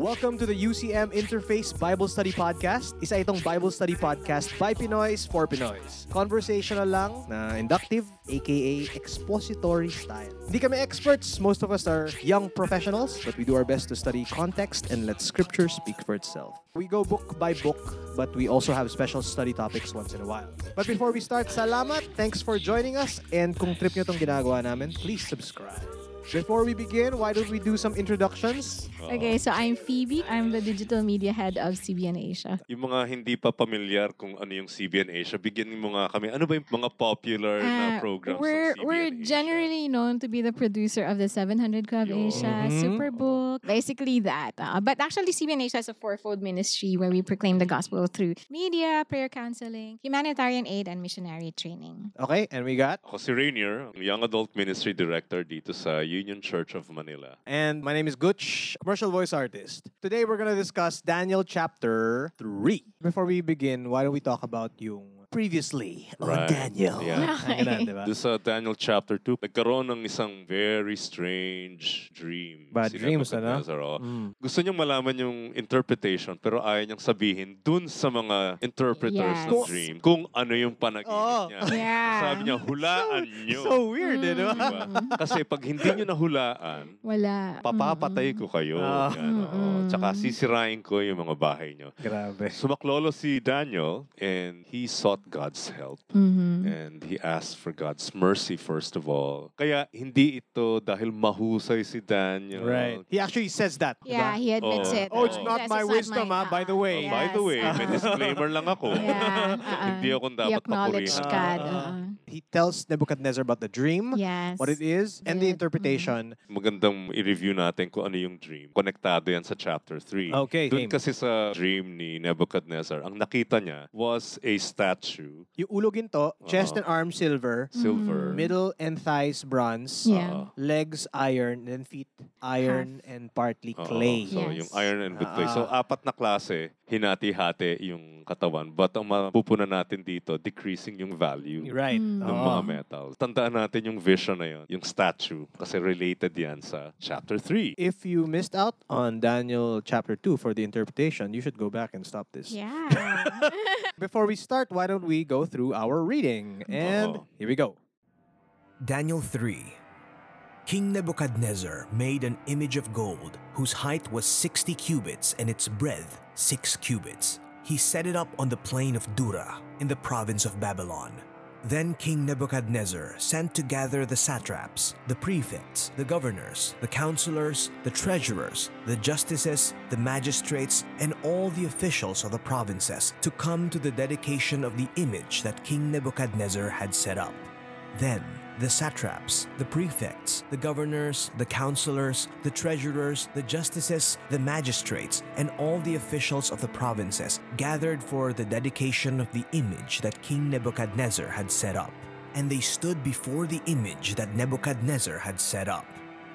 Welcome to the UCM Interface Bible Study Podcast. Isa itong Bible Study Podcast by Pinoys for Pinoys. Conversational lang na inductive, aka expository style. Hindi kami experts. Most of us are young professionals, but we do our best to study context and let scripture speak for itself. We go book by book, but we also have special study topics once in a while. But before we start, salamat. Thanks for joining us. And kung trip nyo tong ginagawa namin, please subscribe. Before we begin, why don't we do some introductions? Okay, so I'm Phoebe. I'm the digital media head of CBN Asia. Yung mga hindi pa pamilyar kung ano yung CBN Asia, bigyan mo nga kami. Ano ba yung mga popular na Uh, programs we're ng CBN we're Asia? generally known to be the producer of the 700 Club Yun. Asia, Mhm. Superbook, basically that. Uh, but actually, CBN Asia is a fourfold ministry where we proclaim the gospel through media, prayer counseling, humanitarian aid, and missionary training. Okay, and we got Ako si Rainier, ang Young Adult Ministry Director dito sa Union Church of Manila. And my name is Gutch, commercial voice artist. Today we're gonna discuss Daniel chapter 3. Before we begin, why don't we talk about yung previously on Right. Daniel? Yeah. Ang ganun, di ba? Doon sa Daniel chapter 2, nagkaroon ng isang very strange dream. Bad si dreams, ano? Oh. Mm. Gusto niyang malaman yung interpretation pero ayaw niyang sabihin dun sa mga interpreters Yes. ng dream kung ano yung panaginip Oo. niya. Yeah. Sabi niya, hulaan niyo. So weird, eh, di ba? Diba? Kasi pag hindi niyo nahulaan, Wala. papapatay ko kayo. Ah. Yan, oo. Mm-mm. Tsaka sisirain ko yung mga bahay niyo. Grabe. Sumaklolo si Daniel and he sought God's help. Mhm. And he asked for God's mercy first of all. Kaya hindi ito dahil mahusay si Daniel. Right. He actually says that. di Yeah, he admits Oh. it. Oh, it's not my it's wisdom, my- ah, by the way. Oh, by the way, Yes, may uh-uh. disclaimer lang ako. Yeah, uh-uh. Hindi ako He dapat papurihan. God. Ah. uh-uh. He tells Nebuchadnezzar about the dream, Yes. what it is, and the interpretation. Magandang i-review natin kung ano yung dream. Konektado yan sa chapter 3. Okay, Doon game. kasi sa dream ni Nebuchadnezzar, ang nakita niya was a statue, Yung ulo ginto, chest and arm silver, silver. middle and thighs bronze, Yeah. Uh, legs iron, then feet iron and partly Oo. clay. So, Yes. yung iron and wood clay. So, Ah. apat na klase, hinati-hati yung katawan. But ang mapupunan natin dito, decreasing yung value Right. Mm. ng Oo. mga metals. Tandaan natin yung vision na yun, yung statue, kasi related yan sa chapter 3. If you missed out on Daniel chapter 2 for the interpretation, you should go back and stop this. Yeah. Before we start, why don't we go through our reading? And Oo. here we go. Daniel 3 King Nebuchadnezzar made an image of gold whose height was 60 cubits and its breadth 6 cubits. He set it up on the plain of Dura in the province of Babylon. Then King Nebuchadnezzar sent to gather the satraps, the prefects, the governors, the counselors, the treasurers, the justices, the magistrates, and all the officials of the provinces to come to the dedication of the image that King Nebuchadnezzar had set up. Then the satraps, the prefects, the governors, the counselors, the treasurers, the justices, the magistrates, and all the officials of the provinces gathered for the dedication of the image that King Nebuchadnezzar had set up. And they stood before the image that Nebuchadnezzar had set up.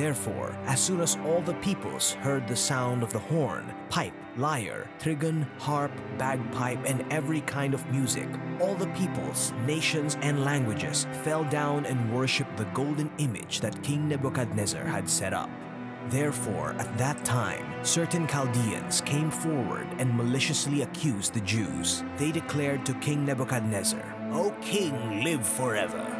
Therefore, as soon as all the peoples heard the sound of the horn, pipe, lyre, trigon, harp, bagpipe, and every kind of music, all the peoples, nations, and languages fell down and worshipped the golden image that King Nebuchadnezzar had set up. Therefore, at that time, certain Chaldeans came forward and maliciously accused the Jews. They declared to King Nebuchadnezzar, O king, live forever.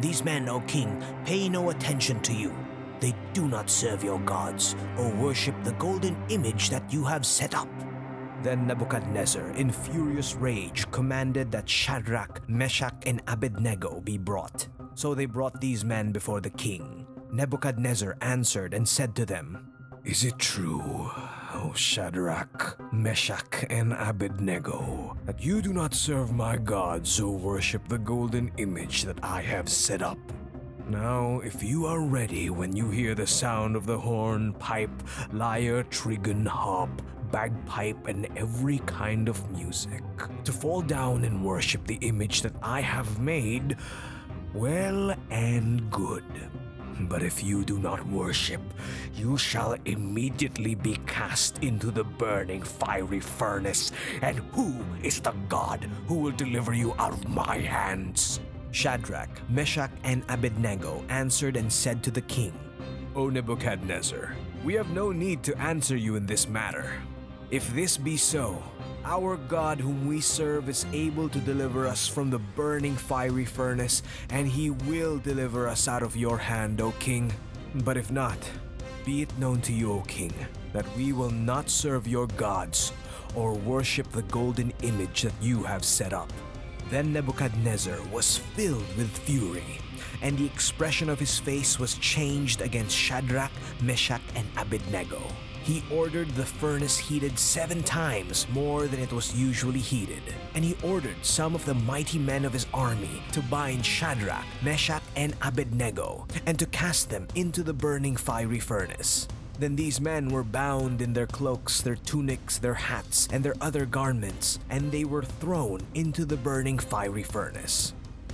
These men, O king, pay no attention to you. They do not serve your gods or worship the golden image that you have set up. Then Nebuchadnezzar, in furious rage, commanded that Shadrach, Meshach, and Abednego be brought. So they brought these men before the king. Nebuchadnezzar answered and said to them, Is it true, Shadrach, Meshach, and Abednego, that you do not serve my gods or worship the golden image that I have set up? Now, if you are ready when you hear the sound of the horn, pipe, lyre, trigon, harp, bagpipe, and every kind of music, to fall down and worship the image that I have made, well and good. But if you do not worship, you shall immediately be cast into the burning fiery furnace. And who is the God who will deliver you out of my hands? Shadrach, Meshach, and Abednego answered and said to the king, O Nebuchadnezzar, we have no need to answer you in this matter. If this be so, our God whom we serve is able to deliver us from the burning fiery furnace, and he will deliver us out of your hand, O king. But if not, be it known to you, O king, that we will not serve your gods or worship the golden image that you have set up. Then Nebuchadnezzar was filled with fury, and the expression of his face was changed against Shadrach, Meshach, and Abednego. He ordered the furnace heated seven times more than it was usually heated, and he ordered some of the mighty men of his army to bind Shadrach, Meshach, and Abednego, and to cast them into the burning fiery furnace. Then these men were bound in their cloaks, their tunics, their hats, and their other garments, and they were thrown into the burning fiery furnace.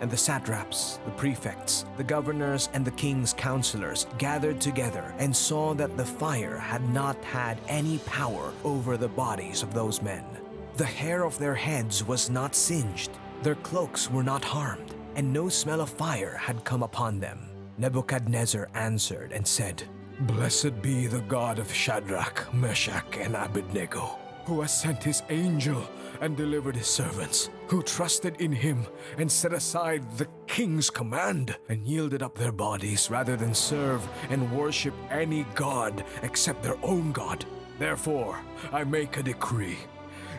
And the satraps, the prefects, the governors, and the king's counselors gathered together and saw that the fire had not had any power over the bodies of those men. The hair of their heads was not singed, their cloaks were not harmed, and no smell of fire had come upon them. Nebuchadnezzar answered and said, Blessed be the God of Shadrach, Meshach, and Abednego, who has sent his angel and delivered his servants, who trusted in him and set aside the king's command and yielded up their bodies rather than serve and worship any god except their own God. Therefore, I make a decree.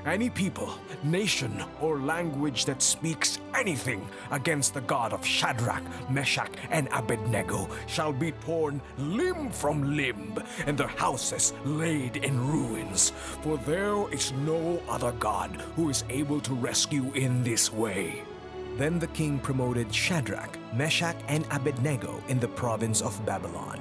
Any people, nation, or language that speaks anything against the God of Shadrach, Meshach, and Abednego shall be torn limb from limb, and their houses laid in ruins. For there is no other God who is able to rescue in this way. Then the king promoted Shadrach, Meshach, and Abednego in the province of Babylon.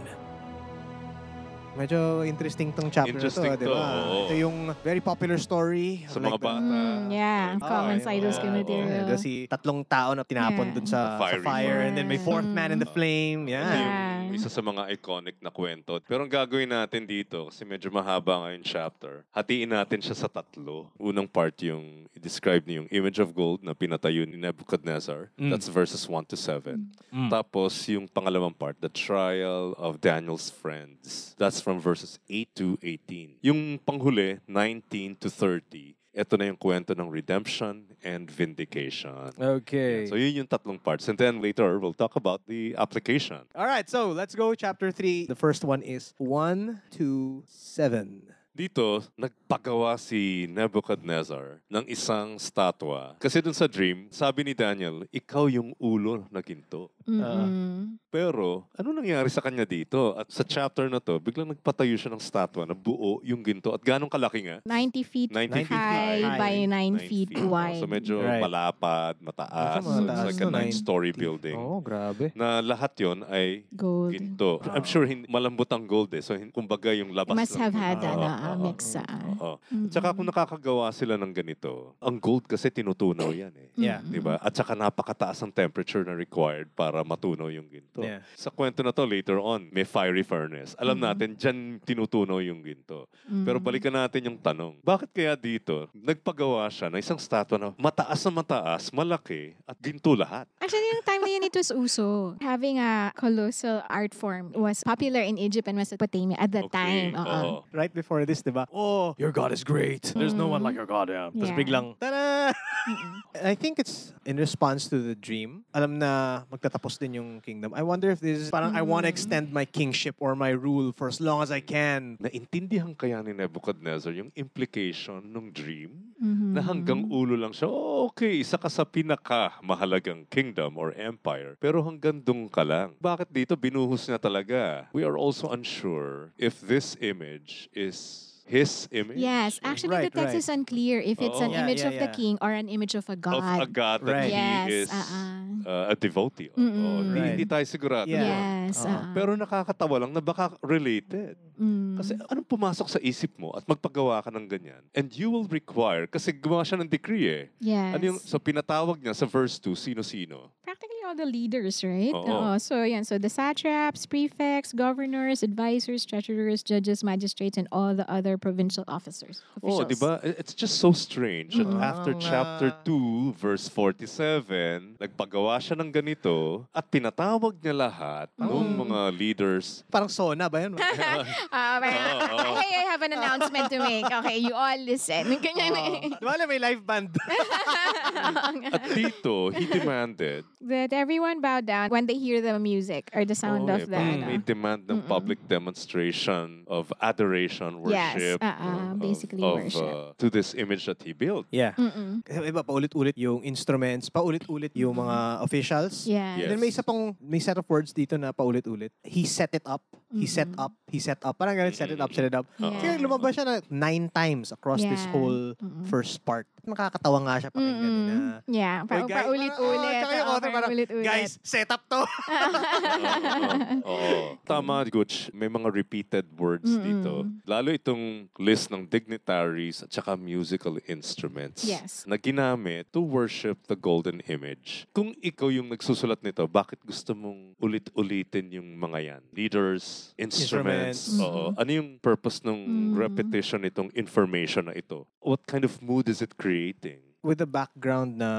Medyo interesting tong chapter Interesting na to, di to, ba? oo. Ito yung very popular story. Sa mga bata. Mm, yeah, Ah, common okay. cytoskine Oo. material. Yeah, si tatlong tao na tinapon Yeah. dun sa, sa fire and then may fourth man in the flame. Ito Yeah. Yeah. yung isa sa mga iconic na kwento. Pero ang gagawin natin dito, kasi medyo mahaba nga yung chapter, hatiin natin siya sa tatlo. Unang part yung i-describe niyo yung image of gold na pinatayo ni Nebuchadnezzar. Mm. That's verses 1 to 7. Mm. Tapos yung pangalawang part, the trial of Daniel's friends. That's from verses 8 to 18. Yung panghuli, 19 to 30. Ito na yung kwento ng redemption and vindication. Okay. So yun yung tatlong parts. And then later, we'll talk about the application. All right, so let's go chapter 3. The first one is 1 to 7. Dito, nagpagawa si Nebuchadnezzar ng isang statwa. Kasi dun sa dream, sabi ni Daniel, ikaw yung ulo na ginto. Mm-mm. Pero, ano nangyari sa kanya dito? At sa chapter na to, biglang nagpatayo siya ng statwa na buo yung ginto. At ganong kalaki nga? 90 feet 90 feet high high. by 9 Nine feet Oh, wide. So medyo Right. malapad, mataas. Medyo So mataas it's like a to, nine-story 90. building. Oo, grabe. Na lahat yon ay Gold. ginto. I'm sure hindi, malambot ang gold eh. So hin- kumbaga yung labas Must lang have had ginto. ano, Oo, a oo, mix. oo. Tsaka kung nakakagawa sila ng ganito, ang gold kasi tinutunaw yan eh. Yeah. Mm-mm. Di ba? At saka napakataas ang temperature na required para matunaw yung ginto. Yeah. Sa kwento na to later on, may fiery furnace. Alam Mhm. natin, dyan tinutunaw yung ginto. Mm. Pero balikan natin yung tanong. Bakit kaya dito, nagpagawa siya ng isang statwa na mataas na mataas, malaki, at ginto lahat? Actually, yung time na yun, it was uso. Having a colossal art form was popular in Egypt and Mesopotamia at that time. Oo. oo. Right before this, di ba? Oh, your God is great. There's no one like your God. Yeah. Tapos Yeah. biglang, tada! I think it's in response to the dream. Alam na magtatapos din yung kingdom. I wonder if this is parang I want to extend my kingship or my rule for as long as I can. Naintindihan kaya ni Nebuchadnezzar yung implication ng dream? Mhm. Na hanggang ulo lang siya, oh, okay, isa ka sa pinaka mahalagang kingdom or empire. Pero hanggang doon ka lang. Bakit dito binuhos niya talaga? We are also unsure if this image is his image. Yes, actually Right, the text right. is unclear if it's an Oo. Yeah, image yeah, of the yeah. king or an image of a god. of a god that Right. he Yes, is uh-uh. uh, a devotee. Mm-mm. Oo, hindi, Right. hindi tayo sigurado. Yeah. Yes. Oo. uh-uh. Pero nakakatawa lang na baka related. Mm. Kasi anong pumasok sa isip mo at magpagawa ka ng ganyan? And you will require, kasi gumawa siya ng decree eh. yes. Ano yung, so pinatawag niya sa verse 2, sino-sino? Practically all the leaders, right? Oo. Oo. So, yan. So, the satraps, prefects, governors, advisors, treasurers, judges, magistrates, and all the other provincial officers. Oh, officials. di ba? I- It's just so strange that Mm. after Parang, chapter ah, 2, verse 47, nagpagawa siya ng ganito at pinatawag niya lahat ng Mm. mga leaders. Parang sona ba yun? Ah, Oo, oo. hey, I have an announcement to make. Okay, you all listen. Ganyan. Di ba alam, may live band? At dito, he demanded that everyone bow down when they hear the music or the sound Oh, of the... parang ano. May demand ng Mm-mm. public demonstration of adoration, Yes, worship. uh-uh, uh, of- basically of, worship. uh, to this image that he built. yeah. Mm-mm. Kasi iba, paulit-ulit yung instruments, paulit-ulit yung mga officials. Yeah. Yes. And then may isa pang, may set of words dito na paulit-ulit. He set it up. He set up. He set up. Parang ganun, set it up, set it up. Oo. Kaya lumabas siya na nine times across this Yeah. whole Mm-mm. first part. Nakakatawa nga siya pakinggan Mm-mm. na. Yeah, pa, guys, paulit-ulit. oh, tsaka yung author parang, paulit-ulit. Guys, set up to. Oo. Oo. Tama, Gooch. May mga repeated words Mm-mm. dito. Lalo itong list ng dignitaries at saka musical instruments Yes. na ginamit to worship the golden image. Kung ikaw yung nagsusulat nito, bakit gusto mong ulit-ulitin yung mga yan? Leaders, instruments. Instruments. Oo. Ano yung purpose ng Mm. repetition nitong information na ito? What kind of mood is it creating? With the background na,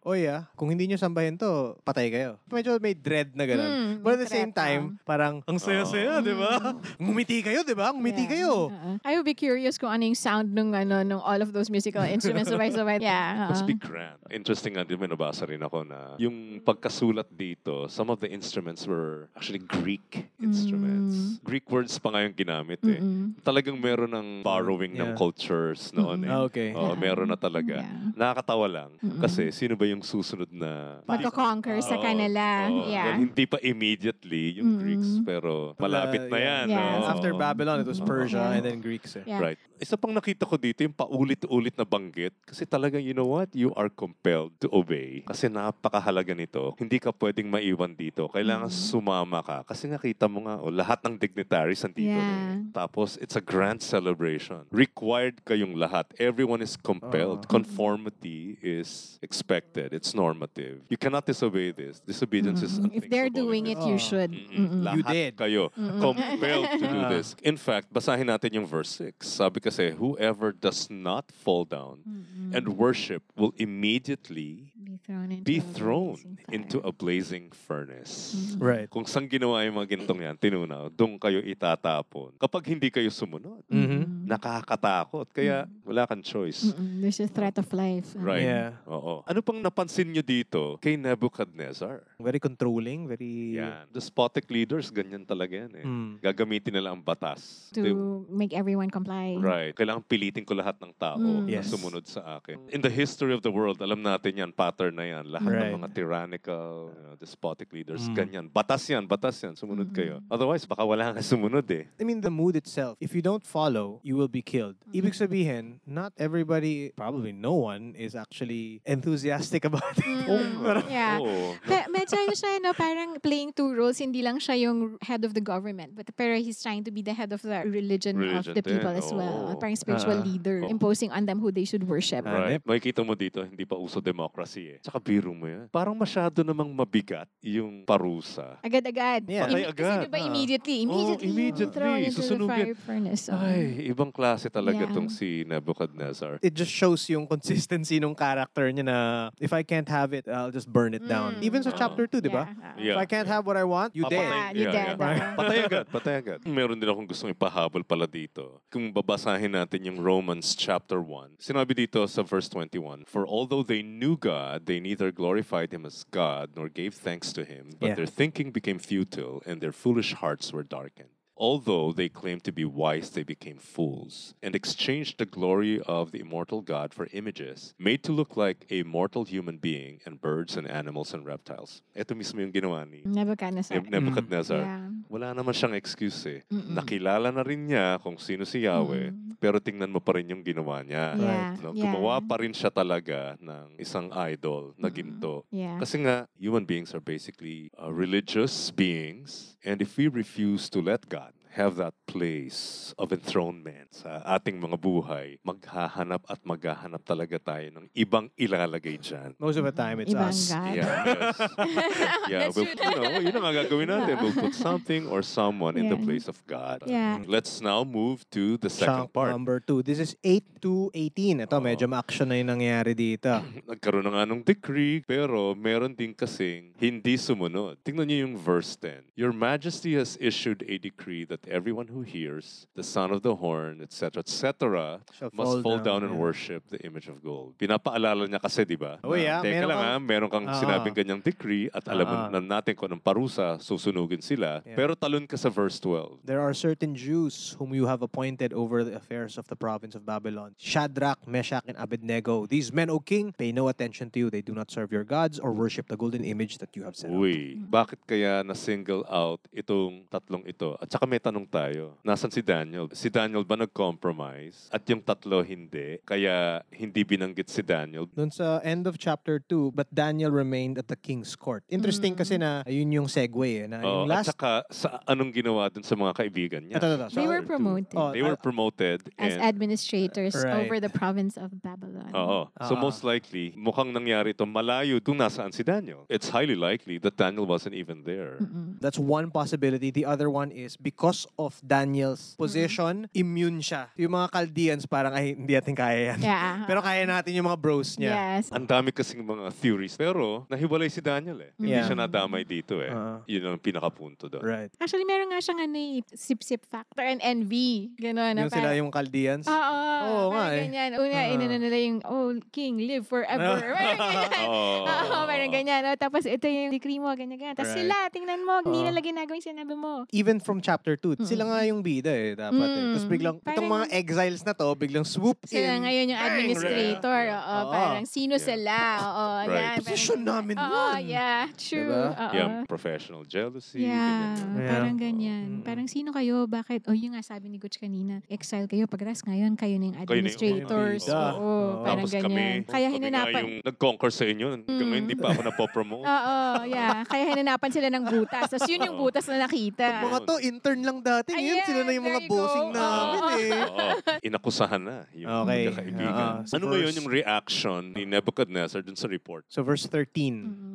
oh yeah, kung hindi nyo sambahin to, patay kayo. Medyo may dread na gano'n. Mm, But at the threat, same time, parang, ang saya-saya, di ba? Ngumiti kayo, di ba? Ngumiti Yeah. kayo. Oo. I would be curious kung ano yung sound nung ano nung all of those musical instruments sabay-sabay. Yeah. Must oo. be grand. Interesting nga din, may nabasa rin ako na yung pagkasulat dito, some of the instruments were actually Greek instruments. Greek words pa nga yung ginamit eh. Mm-mm. Talagang meron ng borrowing ng Yeah. cultures noon eh. Ah, okay. Oo, Yeah. meron na talaga. Yeah. Nakakatawa lang. Mm-mm. Kasi sino ba yung susunod na... Magko-conquer sa Oo, kanila. oo. yeah. And hindi pa immediately yung Mm-mm. Greeks, pero malapit na yan. Yeah. oo. After Babylon, it was. Persia and then Greeks. Eh. Yeah. Right. Isa pang nakita ko dito, yung paulit-ulit na banggit. Kasi talagang, you know what? You are compelled to obey. Kasi napakahalaga nito. Hindi ka pwedeng maiwan dito. Kailangan Mm. sumama ka. Kasi nakita mo nga, oh, lahat ng dignitaries nandito. Yeah. na. Tapos, it's a grand celebration. Required kayong lahat. Everyone is compelled. Oo. Conformity is expected. It's normative. You cannot disobey this. Disobedience is Mm-mm. If they're doing it, you Oo. should. Mm-mm. Lahat You did. kayo Mm-mm. compelled to do this. In fact, basahin natin yung verse 6. Sabi kasi, whoever does not fall down Mm-mm. and worship will immediately thrown into, be a thrown blazing into a blazing furnace. Mhm. Right. Kung saan ginawa yung mga gintong yan, tinunaw, doon kayo itatapon. Kapag hindi kayo sumunod, Mhm. nakakatakot. Kaya wala kang choice. Mm-mm. There's a threat of life. Right. Yeah. Oo. Ano pang napansin nyo dito kay Nebuchadnezzar? Very controlling, very... Yan. Despotic leaders, ganyan talaga yan eh. Mm. Gagamitin nila ang batas. To They- make everyone comply. Right. Kailangan pilitin ko lahat ng tao Mm. na Yes. sumunod sa akin. In the history of the world, alam natin yan, pattern na yan. Lahat Right. ng mga tyrannical, you know, despotic leaders, Mm. ganyan. Batas yan, batas yan. Sumunod Mm. kayo. Otherwise, baka wala nga sumunod eh. I mean, the mood itself, if you don't follow, you will be killed. Ibig sabihin, not everybody, probably no one, is actually enthusiastic about it. Mm. Parang- Yeah. Oo. Pe- medyo ano siya, no, parang playing two roles. Hindi lang siya yung head of the government, but pero he's trying to be the head of the religion, Religion of the people din, as well. oo. Parang spiritual Ah. leader, Oo. imposing on them who they should worship. Ah. Right. Makikita mo dito, hindi pa uso democracy eh. Tsaka biro mo yan. Parang masyado namang mabigat yung parusa. Agad-agad. Yeah. Patay agad. Kasi diba Ah. immediately, immediately, immediately. thrown into the Susunugin. fire furnace. Oo. Ay, ibang klase talaga Yeah. tong si Nebuchadnezzar. it just shows yung consistency ng character niya na if I can't have it, I'll just burn it down. Mm. Even sa Oo. chapter 2, di ba? Yeah. If I can't have what I want, you dead. Papatay. you dead, ah. patay agad, patay agad. Meron din akong gustong ipahabol pala dito. Kung babasahin natin yung Romans chapter 1, sinabi dito sa verse 21, For although they knew God, they neither glorified Him as God nor gave thanks to Him, but Yeah. their thinking became futile and their foolish hearts were darkened. Although they claimed to be wise, they became fools and exchanged the glory of the immortal God for images made to look like a mortal human being and birds and animals and reptiles. Ito mismo yung ginawa ni Nebuchadnezzar. Neb- Nebuchadnezzar. Yeah. Wala naman siyang excuse eh. Mm-mm. Nakilala na rin niya kung sino si Yahweh, Mm. pero tingnan mo pa rin yung ginawa niya. Yeah, No, yeah. Gumawa pa rin siya talaga ng isang idol na Mm. ginto. Yeah. Kasi nga, human beings are basically uh, religious beings. And if we refuse to let God have that place of enthronement sa ating mga buhay, maghahanap at maghahanap talaga tayo ng ibang ilalagay dyan. Most of the time, it's Ibang us. God. Yeah, yes. yeah, That's we'll, true. you know, yun ang gagawin natin. We'll put something or someone in the Yeah. place of God. Yeah. Let's now move to the second Chunk part. number 2. This is 8 to 18. Ito, Oo. medyo ma-action na yung nangyari dito. Nagkaroon na nga ng decree, pero meron din kasing hindi sumunod. Tingnan niyo yung verse 10. Your Majesty has issued a decree that everyone who hears the sound of the horn, etc., etc., must fall down and yeah. worship the image of gold. Pinapaalala niya kasi, di ba? Oh, na, yeah. Teka Meron lang kang- ha, meron kang Oo. sinabing ganyang decree at alam Oo. na natin kung anong parusa, susunugin sila. Yeah. Pero talon ka sa verse 12. There are certain Jews whom you have appointed over the affairs of the province of Babylon. Shadrach, Meshach, and Abednego. These men, O king, pay no attention to you. They do not serve your gods or worship the golden image that you have set up. Uy, bakit kaya na-single out itong tatlong ito? At saka may tanong tayo, nasan si Daniel? Si Daniel ba nag-compromise? At yung tatlo hindi? Kaya hindi binanggit si Daniel? Doon sa end of chapter 2, but Daniel remained at the king's court. Interesting kasi na ayun yung segue eh, na Oo, yung at last... saka sa anong ginawa dun sa mga kaibigan niya? Ito, ito, ito. They were promoted Oh, They were ah, promoted as and administrators Right. over the province of Babylon. Oo. So Ah. most likely, mukhang nangyari ito malayo kung nasaan si Daniel. It's highly likely that Daniel wasn't even there. Mm-mm. That's one possibility. The other one is because of Daniel's position, immune siya. Yung mga Chaldeans parang ay hindi natin kaya yan. Yeah. Pero kaya natin yung mga bros niya. Yes. Ang dami kasing mga theories. Pero nahiwalay si Daniel eh. Hindi Yeah. siya nadamay dito eh. Oo. Yun ang pinakapunto doon. Right. Actually, meron nga siyang ano eh, sip-sip factor and envy. Gano'n. na Yung sila yung Chaldeans. Oo, Oo nga parang eh. ganyan. Una, Ah. inano nila yung, oh, king, live forever. parang ganyan. Oo. Oo, parang ganyan. Oh, tapos ito yung decree mo, ganyan, ganyan. Tapos Right. sila, tingnan mo, hindi Oo. nila ginagawa yung sinabi mo. Even from chapter 2, sila nga yung bida eh, dapat eh. Tapos Mm. biglang, itong mga Parang- exiles na to, biglang swoop Sila in. ngayon yung administrator. Yeah. Oo, Oo. parang sino Yeah. sila. Oo, Right. yan. Position namin Oo, yun. yeah, true. Diba? Oo. Yeah, professional jealousy. Yeah, ganyan. Yeah. parang ganyan. Mm. Parang sino kayo? Bakit? O yun nga, sabi ni Coach kanina, exile kayo. Pagras ngayon, kayo na yung Kayo na yung administrators. bida. Oo, Oo. parang Tapos ganyan. kami, Kaya kami nga hinanapan. yung nag-conquer sa inyo. Hanggang Mm. ngayon, hindi pa ako napopromote. Oo, yeah. Kaya hinanapan sila ng butas. Tapos yun yung Oo. butas na nakita. Mga to, intern lang dati. Ngayon, Ayan, sila na yung mga there you go. bossing namin Oo. eh. Oo. Inakusahan na yung Okay. magkakaibigan. Oo. So ano ngayon verse- yung reaction ni Nebuchadnezzar dun sa report? So verse 13.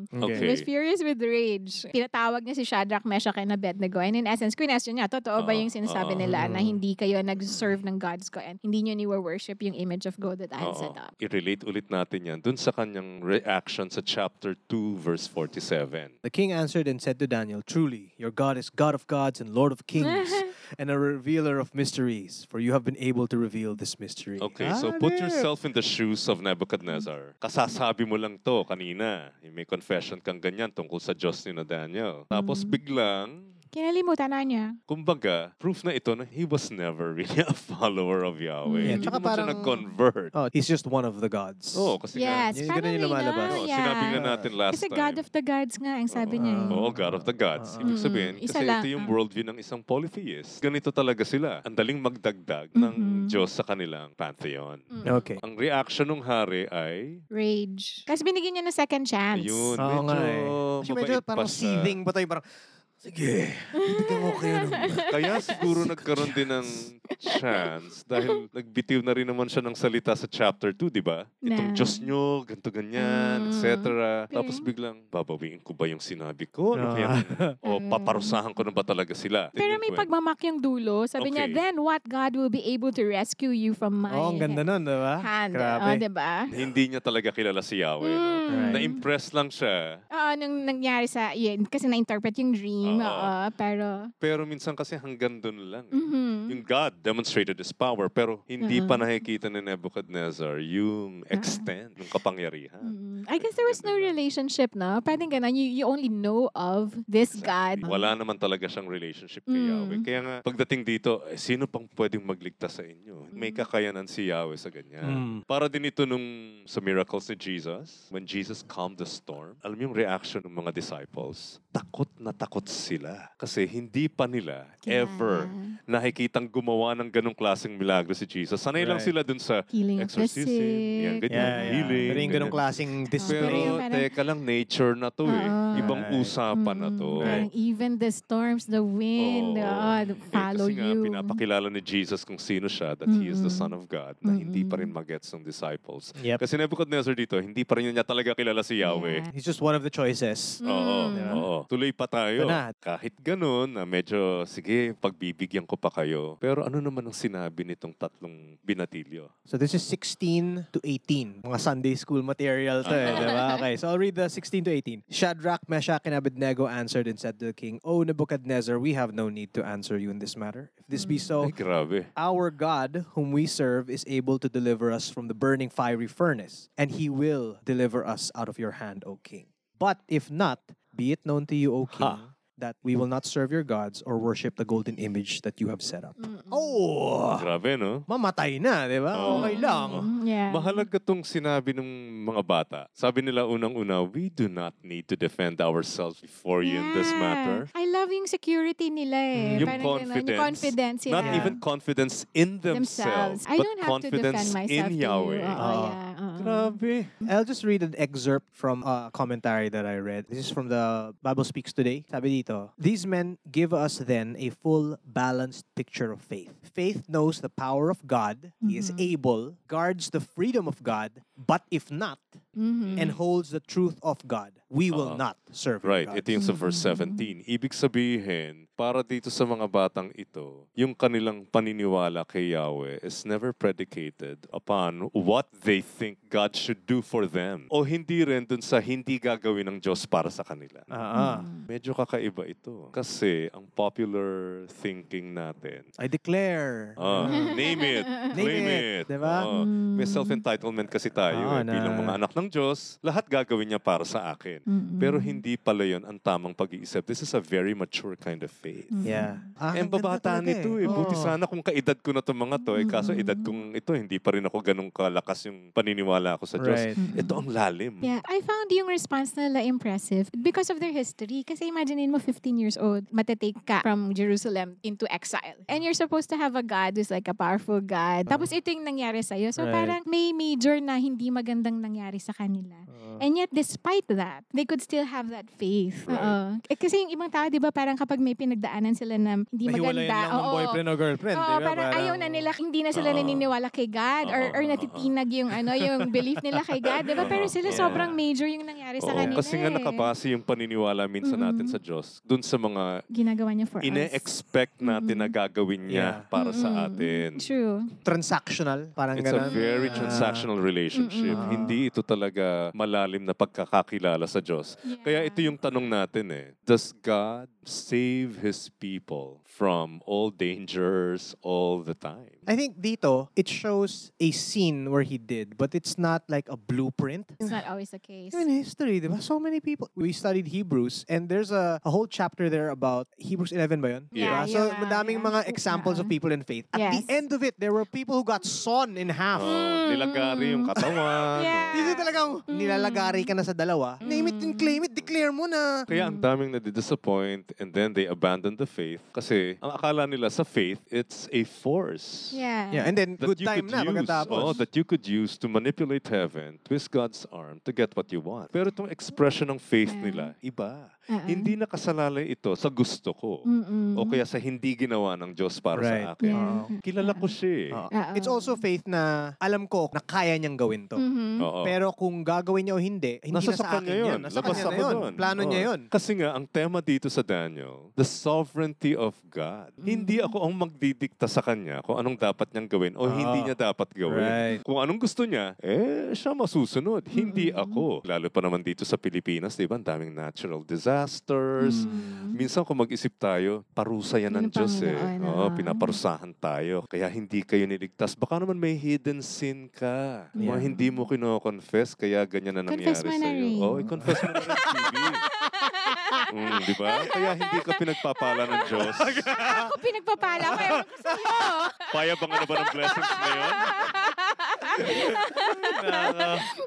Mm, Okay. He was furious with rage. Pinatawag niya si Shadrach, Meshach, and Abednego. And in essence, question niya, totoo ba Oo, yung sinasabi oo. nila na hindi kayo nag-serve ng gods ko and hindi nyo ni-worship yung image of God that I had Oo. set up? I-relate ulit natin yan dun sa kanyang reaction sa chapter 2 verse 47. The king answered and said to Daniel, Truly, your God is God of gods and Lord of kings, and a revealer of mysteries, for you have been able to reveal this mystery. Okay, so Ah, put there. yourself in the shoes of Nebuchadnezzar. Kasasabi mo lang to kanina. May confession kang ganyan tungkol sa Diyos ni Daniel. Tapos Mm. biglang, Kinalimutan na niya. kumbaga, proof na ito na he was never really a follower of Yahweh. Yeah, Hindi tsaka naman siya parang- nag-convert. Oh, he's just one of the gods. Oo, kasi nga, Yes, Yun, parang ganun yung lumalabas. ah, Oo, yeah. sinabi nga natin last Kasi time. God of the gods nga ang sabi niya. eh. Oo, God of the gods. Oo. Ibig sabihin, Mm, isa kasi lang, ito yung ah. worldview ng isang polytheist. Ganito talaga sila. Ang daling magdagdag ng Mhm. Diyos sa kanilang pantheon. Mm. Okay. Ang reaction ng hari ay, Rage. Kasi binigyan niya ng second chance. ayun, Oo medyo, nga eh. Kasi medyo mabait pa parang seething pa tayo, parang, sige, bibigyan mo kayo ng... Kaya siguro nagkaroon din ng chance dahil nagbitiw na rin naman siya ng salita sa chapter 2, di ba? Itong. Diyos nyo, ganto ganyan, Mm. etc. Tapos Okay. biglang, babawiin ko ba yung sinabi ko? Ano Ah. kaya? o paparusahan ko na ba talaga sila? Pero may kwento. pagmamak yung dulo. Sabi niya, Okay. then what God will be able to rescue you from my Oh, ang ganda nun, di ba? hand. Grabe. Oh, diba? Hindi niya talaga kilala si Yahweh. No? Mm. Right. Na-impress lang siya. Oo, nung nangyari sa, yun, kasi na-interpret yung dream. Oo. Oo, pero, Pero minsan kasi hanggang doon lang. eh. mhm. Yung God demonstrated His power pero hindi pa Oo. nakikita ni Nebuchadnezzar yung extent ng kapangyarihan. Mm. I guess there was no relationship, no? Parang ganun, you, you only know of this God. Wala naman talaga siyang relationship kay Mm. Yahweh. Kaya nga, pagdating dito, eh, sino pang pwedeng magligtas sa inyo? May Mm. kakayanan si Yahweh sa ganyan. Mm. Para din ito nung sa miracles ni Jesus, when Jesus calmed the storm, alam mo yung reaction ng mga disciples? Takot na takot sila. Kasi hindi pa nila Kaya, ever nakikitang gumawa ng ganong klaseng milagro si Jesus. Sanay lang Right. sila dun sa Healing the exorcism, yan, ganyan, Yeah, yeah. healing. Pero yung ganong klaseng display. Pero yung parang- teka lang, nature na to eh. Oo. Ibang Right. usapan na to. Mm, parang even the storms, the wind, oh, Eh, follow kasi nga, you. pinapakilala ni Jesus kung sino siya, that he is the Mm-mm. Son of God, na hindi pa rin Mm-mm. magets ng disciples. Yep. Kasi Nebuchadnezzar dito, hindi pa rin niya talaga kilala si Yahweh. Yeah. He's just one of the choices. Oo, Mm. oo. Tuloy pa tayo. Ito na. Kahit ganun, na medyo, sige, pagbibigyan ko pa kayo. Pero ano naman ang sinabi nitong tatlong binatilyo? So this is 16 to 18. Mga Sunday school material to eh, di ba? Okay, so I'll read the 16 to 18. Shadrach, Meshach, and Abednego answered and said to the king, O Nebuchadnezzar, we have no need to answer you in this matter. If this be so, Ay, grabe. Our God, whom we serve, is able to deliver us from the burning fiery furnace, and he will deliver us out of your hand, O king. But if not, be it known to you, O king, Ha. That we will not serve your gods or worship the golden image that you have set up. Oh! Grabe, no? Mamatay na, di ba? Oo. Okay lang. Mm, Yeah. Mahalaga tong sinabi ng mga bata. Sabi nila unang-una, we do not need to defend ourselves before you in this matter. I love yung security nila eh. Yung Parang ganun, confidence. Yung confidence sila. Not even confidence in themselves, I but don't have to defend confidence myself in to Yahweh. you. Oo, Oo. yeah. Grabe. I'll just read an excerpt from a commentary that I read. This is from the Bible Speaks Today. Sabi dito, These men give us then a full, balanced picture of faith. Faith knows the power of God. He is Mhm. able, guards the freedom of God, but if not, Mhm. and holds the truth of God, we will Oo. not serve Right, gods. ito yung sa verse Mhm. 17. Ibig sabihin, para dito sa mga batang ito, yung kanilang paniniwala kay Yahweh is never predicated upon what they think God should do for them. O hindi rin dun sa hindi gagawin ng Diyos para sa kanila. Ah, ah. Medyo kakaiba ito. Kasi ang popular thinking natin, I declare. ah, name it, claim it, it. diba? Oo. may Mm. self-entitlement kasi tayo Oo, eh, bilang na- mga anak ng Diyos. Lahat gagawin niya para sa akin. Mm-mm. Pero hindi pala yon ang tamang pag-iisip. This is a very mature kind of faith. Yeah. Ah, Eh, babata nito eh. Buti Oo. sana kung kaedad ko na itong mga to. Eh, kaso edad kong ito, hindi pa rin ako ganun kalakas yung paniniwala ko sa Diyos. Right. Mm-mm. Ito ang lalim. Yeah, I found yung response nila impressive because of their history. Kasi imaginein mo 15 years old, matatake ka from Jerusalem into exile. And you're supposed to have a God who's like a powerful God. Tapos ito yung nangyari sa'yo. So Right. parang may major na hindi magandang nangyari sa kanila. Oo. And yet, despite that, they could still have that faith. Right. Oo. Eh, kasi yung ibang tao, di ba, parang kapag may pinagdaanan sila na hindi Nahiwalayan maganda. lang ng oo. boyfriend o girlfriend. Oo, di ba? parang, ayaw na nila, hindi na sila Oo. naniniwala kay God or, or Oo, oo, natitinag yung, ano, yung belief nila kay God. Di ba? Pero sila Yeah. sobrang major yung nangyari sa Oo, kanila. kasi nga eh. nakabase yung paniniwala minsan natin Mm-mm. sa Diyos dun sa mga Ginagawa niya for us. ine-expect natin na gagawin niya Yeah. para sa Mm-mm. atin. True. Transactional. Parang It's ganun. a very Ah. transactional relationship. Hindi ito talaga malalim na pagkakakilala sa Diyos. Yeah. Kaya ito yung tanong natin eh. Does God save His people from all dangers all the time? I think dito, it shows a scene where he did, but it's not like a blueprint. It's not always the case. In history, di ba? So many people. We studied Hebrews and there's a, a whole chapter there about Hebrews 11 ba yun? Yeah, Diba? So, yeah, madaming yeah. mga examples of people in faith. At Yes. the end of it, there were people who got sawn in half. Oh, nilagari yung katawan. Yeah. Dito talagang nilalagari ka na sa dalawa. Name it and claim it, declare mo na. Kaya ang daming na-disappoint and then they abandon the faith kasi ang akala nila sa faith, it's a force. Yeah. Yeah, and then That good you time could na use, pagkatapos. oh, that you could use to manipulate heaven, twist God's arm to get what you want. Pero itong expression ng faith Yeah. nila, iba. Uh-uh. Hindi nakasalalay ito sa gusto ko. Mm-mm. O kaya sa hindi ginawa ng Diyos para Right. sa akin. Yeah. Kilala ko siya eh. Oo. It's also faith na alam ko na kaya niyang gawin to. Mhm. Oo. Pero kung gagawin niya o hindi, hindi Nasa na sa, sa akin yun. Nasa Labas kanya na yun. doon. Plano Oo. niya yun. Kasi nga, ang tema dito sa Daniel, the sovereignty of God. Hindi Mm. ako ang magdidikta sa kanya kung anong dapat niyang gawin o Oo. hindi niya dapat gawin. Ah. Right. Kung anong gusto niya, eh, siya masusunod. Hindi Mm-mm. ako. Lalo pa naman dito sa Pilipinas, di ba? Ang daming natural disasters. Mm. Minsan kung mag-isip tayo, parusa yan ng Diyos eh. Oo, oo. pinaparusahan tayo. Kaya hindi kayo niligtas. Baka naman may hidden sin ka. Mga Yeah. hindi mo kino-confess, kaya ganyan na nangyari Confess mo na sa'yo. rin. Oh, i-confess mo na rin, TV. mm, di ba? Kaya hindi ka pinagpapala ng Diyos. Ako pinagpapala ko. Ewan ko sa'yo. Payabangan na ba ng blessings na yun?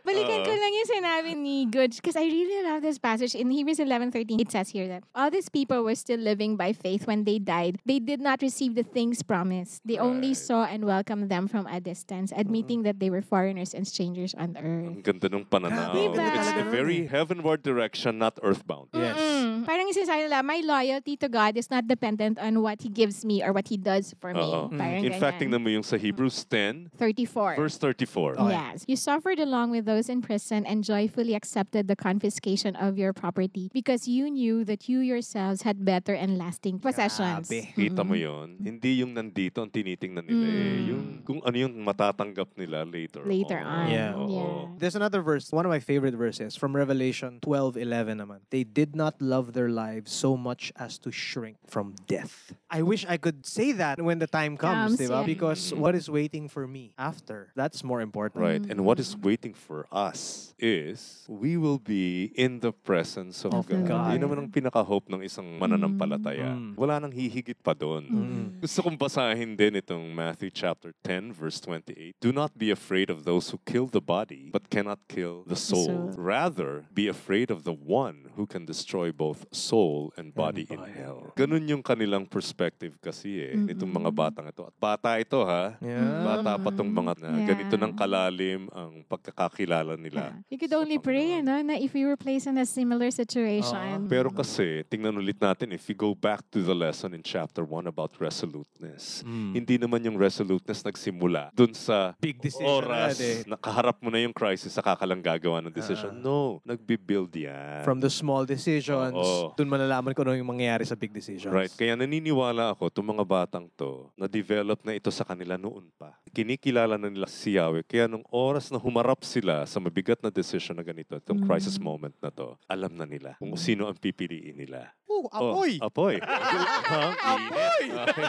Balikan ko lang yung sinabi ni Good because I really love this passage. In Hebrews 11:13, it says here that all these people were still living by faith when they died. They did not receive the things promised. They only Right. saw and welcomed them from a distance, admitting that they were foreigners and strangers on earth. Ang ganda ng pananaw. Ganda It's a very heavenward direction, not earthbound. Yes. Mm. Parang yung sinasabi nila, my loyalty to God is not dependent on what He gives me or what He does for me. Oo. Parang In fact, ganyan. tingnan mo yung sa Hebrews 10, 34. verse 34. Okay. Yes. You suffered along with those in prison and joyfully accepted the confiscation of your property because you knew that you yourselves had better and lasting possessions. Grabe. Kita mo yon Hindi yung nandito ang tinitingnan nila eh. Mm. Yung kung ano yung matatanggap nila later Later on. Yeah. Oo. Yeah. There's another verse, one of my favorite verses from Revelation 12:11 naman. They did not love their lives so much as to shrink from death. I wish I could say that when the time comes, Comes, diba? yeah. Because what is waiting for me after? That's more important. Right. And what is Mm. waiting for us is we will be in the presence of, Of God. Lord. Yun naman ang pinaka-hope ng isang mananampalataya. Mm. Wala nang hihigit pa doon. Mm. Gusto kong basahin din itong Matthew chapter 10 verse 28. Do not be afraid of those who kill the body but cannot kill the soul. soul. Rather, be afraid of the one who can destroy both soul and body in body. hell. Ganun yung kanilang perspective kasi eh, nitong mga batang ito. At bata ito ha. Yeah. Bata pa tong mga na Yeah. ganito ng kalalim ang pagkakakilala nila. You could only pray, ano, na if we were placed in a similar situation. Pero kasi, tingnan ulit natin, if we go back to the lesson in chapter 1 about resoluteness, Mm. hindi naman yung resoluteness nagsimula dun sa Big decision oras agad eh. na kaharap mo na yung crisis, saka ka lang gagawa ng decision. Ah. no, nagbi-build yan. From the small decisions, Oo. dun malalaman ko ano yung mangyayari sa big decisions. Right. Kaya naniniwala ako, itong mga batang to, na-develop na ito sa kanila noon pa. Kinikilala na nila si Yahweh. Kaya nung oras na humarap sila sa mabigat na decision na ganito, itong Mm. crisis moment na to, alam na nila kung sino ang pipiliin nila. Oh, apoy! Oh, apoy. ha? Apoy! Okay.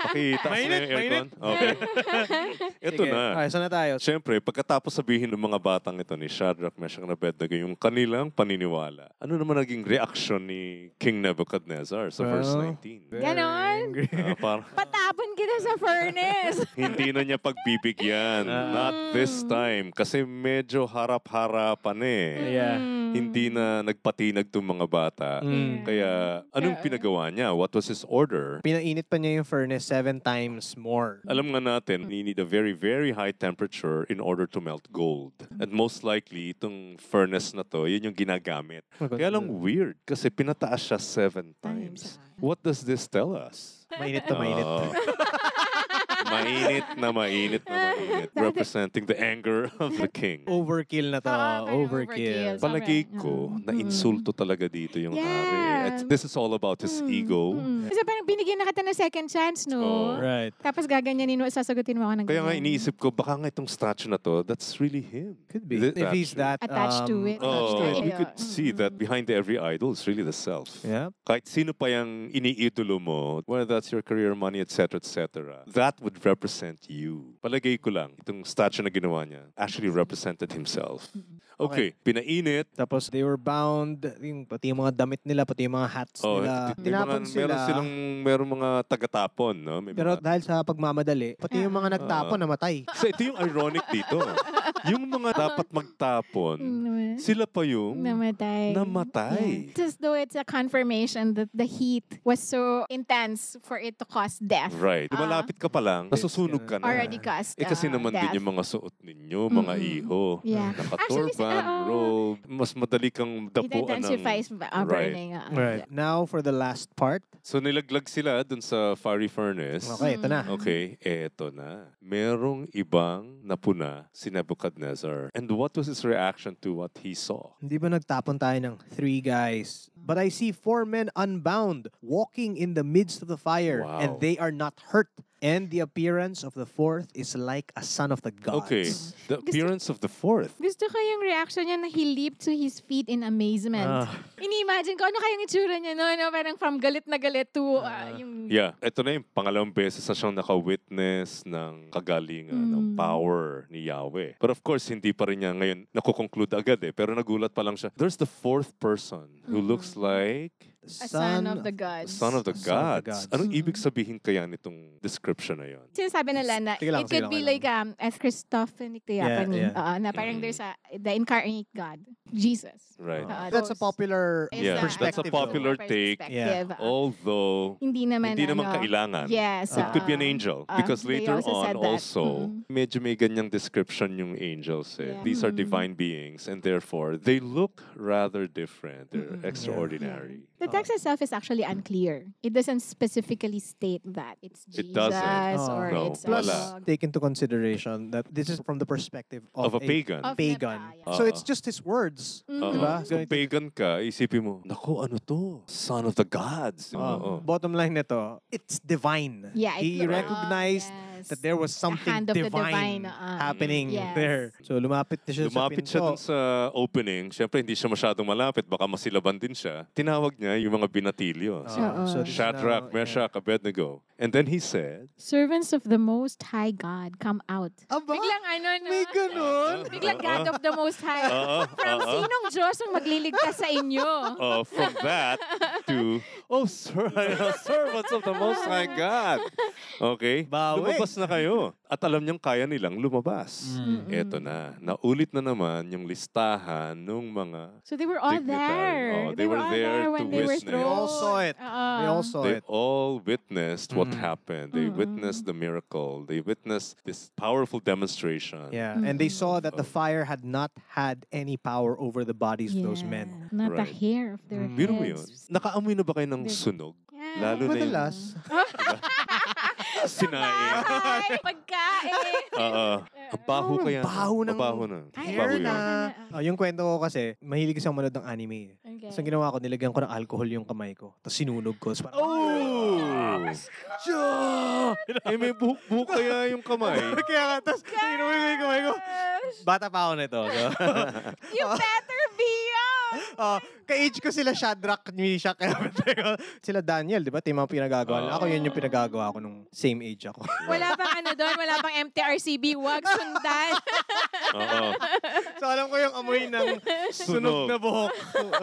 Pakita Mainit, yung aircon. Okay. Ito Sige. na. Okay, saan na tayo? Siyempre, pagkatapos sabihin ng mga batang ito ni Shadrach, Meshach, and Abednego yung kanilang paniniwala, ano naman naging reaction ni King Nebuchadnezzar sa verse Well, 19? Ganon? Ah, parang, Patapon na sa furnace. Hindi na niya pagbibigyan. Ah. Not this time. Kasi medyo harap-harapan eh. Yeah. Mm. Hindi na nagpatinag tong mga bata. Mm. Kaya, anong pinagawa niya? What was his order? Pinainit pa niya yung furnace seven times more. Alam nga natin, you need a very, very high temperature in order to melt gold. And most likely, itong furnace na to, yun yung ginagamit. Kaya lang weird, kasi pinataas siya seven times. What does this tell us? Mainit to mainit. Oo. mainit na mainit na mainit. Representing the anger of the king. Overkill na to. Parang overkill. overkill. Sobra. ko, Mm. na insulto talaga dito yung Yeah. hari. At this is all about his Mm, ego. mm. Kasi parang binigyan na kita ng second chance, no? Oo. Right. Tapos gaganyanin mo, sasagutin mo ako ng Kaya nga ganyan. iniisip ko, baka nga itong statue na to, that's really him. Could be. It If he's that Attached to um, it. attached to Oh, it. we Yeah. could see that behind every idol is really the self. Yeah. Kahit sino pa yung iniidolo mo, whether that's your career, money, etc., etc., that would represent you. Palagay ko lang, itong statue na ginawa niya actually represented himself. Okay, pinainit. Tapos they were bound, yung, pati yung mga damit nila, pati yung mga hats Oh, nila. may mga, Tinapon sila. meron silang meron mga tagatapon, no? May Pero mga, dahil sa pagmamadali, pati yung mga nagtapon Ah. namatay. so ito yung ironic dito. yung mga dapat magtapon, Mm, sila pa yung Namatay. namatay. Yeah. As though it's a confirmation that the heat was so intense for it to cause death. Right. Ah. Lumalapit ka pa lang, nasusunog ka na. Already caused Eh kasi uh, naman death. din yung mga suot ninyo, mga Mm-mm. iho. Yeah. Nakaturban, si- oo. robe. Mas madali kang dapuan ng... intensifies uh, Right. burning. uh, Right. Now for the last part. So nilaglag sila dun sa fiery furnace. Okay, ito na. Okay, eto na. Merong ibang napuna si Nebuchadnezzar. And what was his reaction to what he saw? Hindi ba nagtapon tayo ng three guys? But I see four men unbound, walking in the midst of the fire, Wow. and they are not hurt. And the appearance of the fourth is like a son of the gods. Okay, the appearance of the fourth. Gusto ko yung reaction niya na he leaped to his feet in amazement. Ah. Ini-imagine ko ano kayang itsura niya, no? no? Parang from galit na galit to uh, yung... Yeah, ito na yung pangalawang beses na siyang naka-witness ng kagalingan, ng Mm. power ni Yahweh. But of course, hindi pa rin niya ngayon nakukonclude agad eh. Pero nagulat pa lang siya. There's the fourth person who Mm. looks like A son of the gods. son of the Son of the gods. gods. Anong Mm. ibig sabihin kaya nitong description na yon? Sinasabi nila na lang, it could lang, be sige like um, as Christophanic Yeah, Theophany. yeah. uh, na parang Mm. there's a, the incarnate God, Jesus. Right. Uh, That's a popular Yeah, a- that's a perspective. popular take. perspective, uh, Although, hindi naman hindi naman ano, kailangan. Yes. It could be an uh, angel. uh, because later also on also, Mm. medyo may ganyang description yung angels eh. Yeah. These are Mm. divine beings and therefore, they look rather different. They're Mm-mm. extraordinary. The text itself is actually unclear. It doesn't specifically state that it's Jesus It doesn't. Oh. or No, it's Plus, wala. a take into consideration that this is from the perspective of, Of a pagan. Of pagan. Nebuchadnezzar. So Oo. it's just his words. Mm. Oo. Diba? Kung Ganito- pagan ka, isipin mo, naku, ano to? Son of the gods. Uh, Oo. Bottom line nito, it's divine. Yeah, it he recognized Oh, yes. that there was something divine, divine, uh, happening yes. there. So lumapit na siya Lumapit sa siya pinto. dun sa opening. Siyempre, hindi siya masyadong malapit. Baka masilaban din siya. Tinawag niya yung mga binatilyo. Oo. so is Shadrach, Meshach, Abednego. And then he said, Servants of the Most High God, come out. Aba, Biglang ano, no? may ganun. Biglang God of the Most High. Oo, From oo. sinong Diyos ang magliligtas sa inyo? uh, from that to, oh, sir, servants of the Most High God. Okay? Bawi. Lumabas na kayo. At alam niyang kaya nilang lumabas. Mm. Eto na. Naulit na naman yung listahan ng mga So they were all Dignitary. there. Oh, they were all there when to they were witness. They all saw it. Oo. They all saw They it. all witnessed what Mm. happened. They Mm-mm. witnessed the miracle. They witnessed this powerful demonstration. Yeah, and they Mhm. saw that the fire had not had any power over the bodies of those men. Not the Right. hair of their Mm. Biro mo yun. heads. Nakaamoy na ba kayo ng They- sunog? Yeah. Lalo na yung Madalas. sinaing. Bahay, pagkain. Oo. Ang baho Oh, kaya. baho ng baho na. Ay, Baho hair yun. na. Ah, yung kwento ko kasi, mahilig kasi ako manood ng anime. Okay. So ang ginawa ko, nilagyan ko ng alcohol yung kamay ko. Tapos sinunog ko. So, parang, Oh! Siya! eh, may buhok-buhok kaya yung kamay. Kaya nga, tapos inuwi ko yung kamay ko. Bata pa ako nito. So, You better! oh, ka-age ko sila Shadrach, Meshach, kaya sila Daniel, di ba? Ito yung mga pinagagawa. nila. Ako yun yung pinagagawa ko nung same age ako. Wala pang ano doon, wala pang MTRCB, wag sundan. Oo. so alam ko yung amoy ng sunog Sunog. na buhok.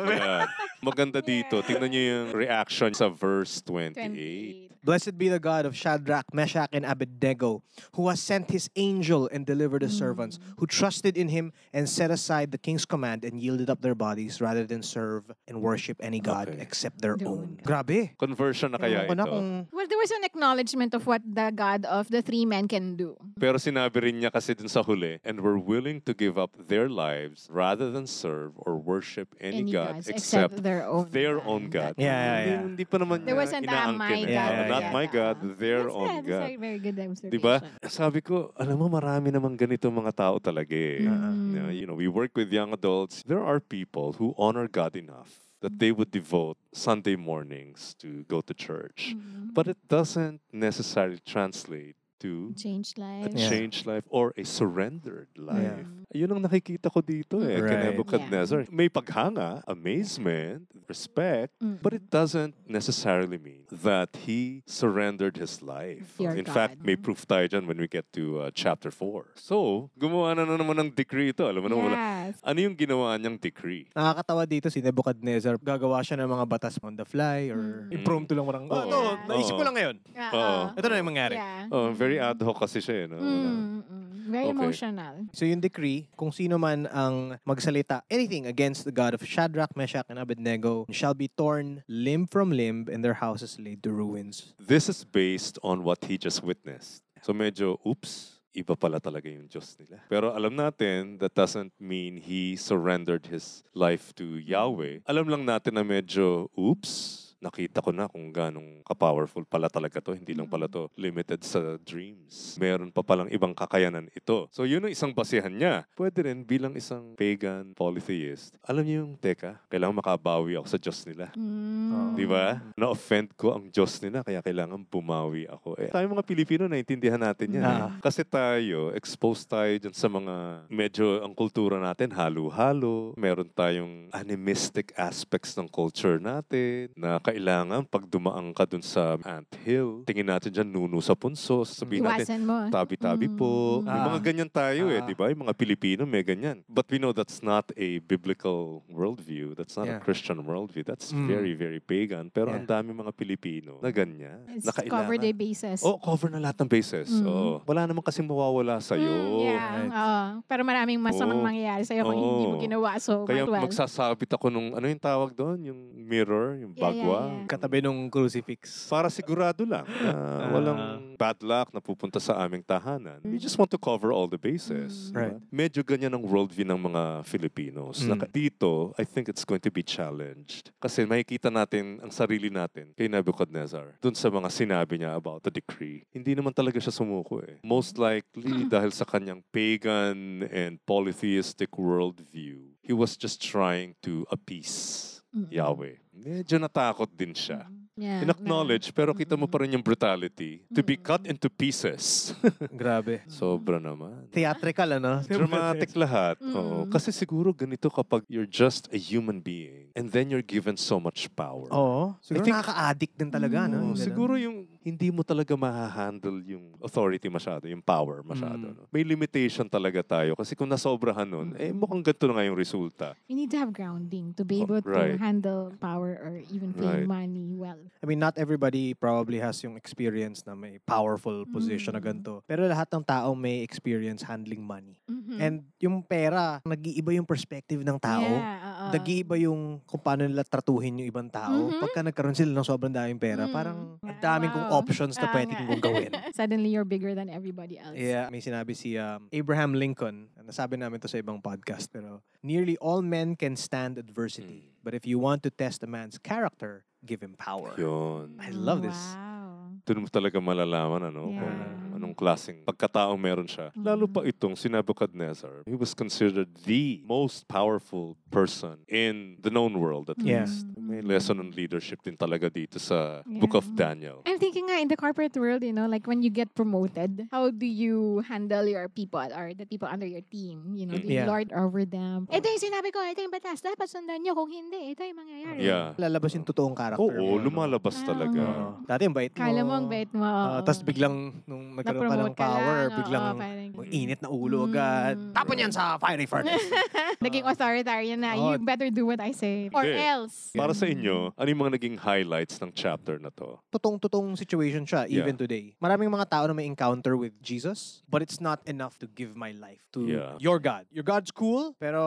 Yeah. Maganda dito. Tingnan niyo yung reaction sa verse 28. Blessed be the God of Shadrach, Meshach, and Abednego, who has sent his angel and delivered his servants, who trusted in him and set aside the king's command and yielded up their bodies rather than serve and worship any god Okay. except their Their own. own Grabe. Conversion na kaya Ewan ko na ito. kung- Well, there was an acknowledgement of what the God of the three men can do. Pero sinabi rin niya kasi dun sa huli, and were willing to give up their lives rather than serve or worship any, Any God gods except their own their God. own God. Yeah, yeah, yeah. hindi pa naman There wasn't a my. God. Yeah, Oh, Not yeah, my. God, their That's own good. God. That's a very good observation. Diba? Sabi ko, alam mo, marami namang ganito mga tao talaga eh. Mm. Yeah, you know, we work with young adults. There are people who honor God enough that they would devote Sunday mornings to go to church. Mm. But it doesn't necessarily translate to Change a lives. Yeah. changed life or a surrendered life. Yeah. Yun ang nakikita ko dito eh, kay Right. Nebuchadnezzar. May paghanga, amazement, respect, Mm. but it doesn't necessarily mean that he surrendered his life. Your In fact, God. may proof tayo dyan when we get to uh, chapter 4. So, gumawa na, na naman ng decree ito. Alam mo. Yes. Ano yung ginawa niyang decree? Nakakatawa dito si Nebuchadnezzar. Gagawa siya ng mga batas on the fly or Mm. impromptu lang parang, oh, Oo. ito, naisip ko lang ngayon. Yeah, Oo. uh, Ito na yung mangyari. Yeah. Oh, very ad hoc kasi siya eh. No? Wala. Mm, mm. Very Okay. emotional. So yung decree, kung sino man ang magsalita anything against the God of Shadrach, Meshach, and Abednego shall be torn limb from limb and their houses laid to ruins. This is based on what he just witnessed. So medyo, oops, iba pala talaga yung Diyos nila. Pero alam natin, that doesn't mean he surrendered his life to Yahweh. Alam lang natin na medyo, oops, nakita ko na kung ganong ka-powerful pala talaga to. Hindi lang pala to limited sa dreams. Meron pa palang ibang kakayanan ito. So yun ang isang basihan niya. Pwede rin bilang isang pagan polytheist. Alam niyo yung, teka, kailangan makabawi ako sa Diyos nila. Mm. Di ba? Na-offend ko ang Diyos nila, kaya kailangan bumawi ako. Eh, tayo mga Pilipino, naintindihan natin yan. eh. Ah. Kasi tayo, exposed tayo dyan sa mga, medyo ang kultura natin, halo-halo. Meron tayong animistic aspects ng culture natin, na kailangan pag dumaan ka dun sa ant hill, tingin natin dyan, nuno sa punso, sabihin natin, Iwasan mo. tabi-tabi po. Mm. May mga Ah. ganyan tayo eh, Ah. di ba? Yung mga Pilipino may ganyan. But we know that's not a biblical worldview. That's not Yeah. a Christian worldview. That's Mm. very, very pagan. Pero Yeah. ang dami mga Pilipino na ganyan. It's na kailangan. cover their bases. Oh, cover na lahat ng bases. Mm. Oo. Wala naman kasi mawawala sa'yo. Mm, yeah. Right. oo. pero maraming masamang Oo. mangyayari sa'yo kung hindi mo Oo. ginawa. So, Kaya might well. magsasabit ako nung, ano yung tawag doon? Yung mirror, yung Yeah, yeah, bagwa. Yeah. Katabi nung crucifix. Para sigurado lang na Ah. walang bad luck na pupunta sa aming tahanan. We just want to cover all the bases. Mm. diba? Right. Medyo ganyan ang worldview ng mga Filipinos. Mm. Na dito, I think it's going to be challenged. Kasi makikita natin ang sarili natin kay Nebuchadnezzar dun sa mga sinabi niya about the decree. Hindi naman talaga siya sumuko eh. Most likely dahil sa kanyang pagan and polytheistic worldview, he was just trying to appease Mm-mm. Yahweh. Medyo natakot din siya. Yeah, In-acknowledge, pero kita mo pa rin yung brutality. To be cut into pieces. Grabe. Sobra naman. Theatrical, ano? Dramatic lahat. Mm. Oo. Kasi siguro ganito kapag you're just a human being and then you're given so much power. Oo. Siguro I think- nakaka-addict din talaga, no? Oo, Yung ganun. siguro yung hindi mo talaga mahahandle yung authority masyado, yung power masyado. Mm. No? May limitation talaga tayo. Kasi kung nasobrahan nun, eh mukhang ganito na nga yung resulta. You need to have grounding to be Oh, able right. to handle power or even pay Right. money well. I mean, not everybody probably has yung experience na may powerful position na Mm. ganito. Pero lahat ng tao may experience handling money. Mhm. And yung pera, nag-iiba yung perspective ng tao. Yeah, oo. Nag-iiba yung kung paano nila tratuhin yung ibang tao. Mhm. Pagka nagkaroon sila ng sobrang daming pera, Mm. parang ang daming kong wow. Options na pwede nga. kong gawin. Suddenly you're bigger than everybody else. Yeah, may sinabi si um, Abraham Lincoln. Nasabi namin to sa ibang podcast, pero nearly all men can stand adversity. Mm. But if you want to test a man's character, give him power. Yun. I love this. Doon mo talaga malalaman ano, Yeah. kung anong klaseng pagkataong meron siya. Lalo pa itong si Nebuchadnezzar. He was considered the most powerful person in the known world at Yeah. least. May lesson on leadership din talaga dito sa Book of Yeah. Daniel. I'm thinking nga in the corporate world, you know, like when you get promoted, how do you handle your people or the people under your team? You know, do you Yeah. lord over them? Ito yung sinabi ko, ito yung batas. Dapat sundan nyo. Kung hindi, ito yung mangyayari. Yeah. Lalabas yung totoong character. Oo, mo, no? lumalabas Ah, talaga. Dati yung bait mo. Kala mo ang bait mo. Ah, oo. Tapos biglang, nung nagkaroon ka ng power, lang, oo, biglang parang- ang init na ulo agad. Mm. Tapon yan sa fiery furnace. Naging authoritarian na. Oo. You better do what I say. Or Hindi. else. Para sa inyo, ano yung mga naging highlights ng chapter na to? Totoong-totoong situation siya, even Yeah. today. Maraming mga tao na may encounter with Jesus, but it's not enough to give my life to Yeah. your God. Your God's cool, pero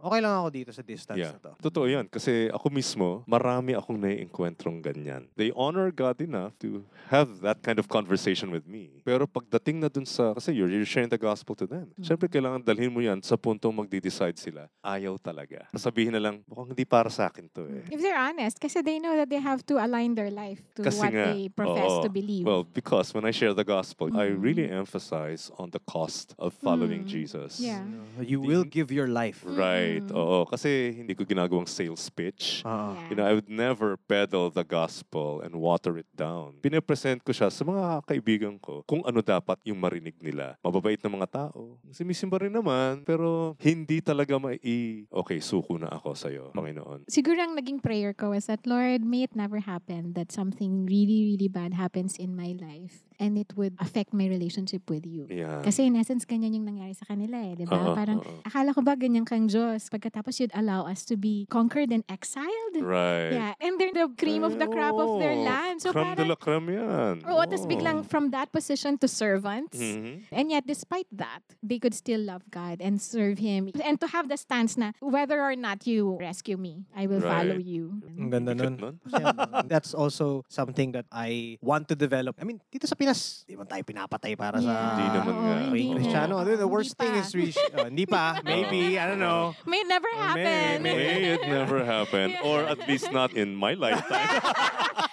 okay lang ako dito sa distance Yeah. na to. Totoo yan. Kasi ako mismo, marami akong naiengkwentrong ganyan. They honor God enough to have that kind of conversation with me. Pero pagdating na dun sa, kasi you're, you're sharing the gospel to them. Siyempre, kailangan dalhin mo yan sa puntong magde-decide sila. Ayaw talaga. Sabihin na lang, mukhang hindi para sa akin to eh. If they're honest, kasi they know that they have to align their life to Kasi what nga, they profess oo. to believe. Well, because when I share the gospel, I Mm. really emphasize on the cost of following Mm. Jesus. Yeah. You will give your life. Right. Mm. Oo. Kasi hindi ko ginagawang sales pitch. Ah. Yeah. You know, I would never peddle the gospel and water it down. Pinapresent ko siya sa mga kaibigan ko kung ano dapat yung marinig nila. Mababait na mga tao. Simisimba rin naman, pero hindi talaga mai... Okay, suko na ako sa'yo, Panginoon. Siguro ang naging prayer ko was that, Lord, may it never happen that something really, really bad happens in my life and it would affect my relationship with you. Yeah. Kasi in essence, ganyan yung nangyari sa kanila eh, di ba? Oo, Parang, oo. akala ko ba ganyan kang Diyos? Pagkatapos you'd allow us to be conquered and exiled? Right. Yeah, and they're the cream of the crop of their land. So creme de parang, la creme yan. oo, tapos Oo. biglang from that position to servants. Mhm. And yet, despite that, they could still love God and serve Him. And to have the stance na, whether or not you rescue me, I will follow Right. you. Ang ganda nun. Yeah, That's also something that I want to develop. I mean, dito sa Pinas, di man tayo pinapatay para sa Hindi naman oo, nga. hindi Tuwing na. Kristiyano. The Hindi worst thing pa. is, we, uh, hindi pa, maybe, I don't know. May it never May- happen. May it never happen. Yeah. Or at least not in my lifetime.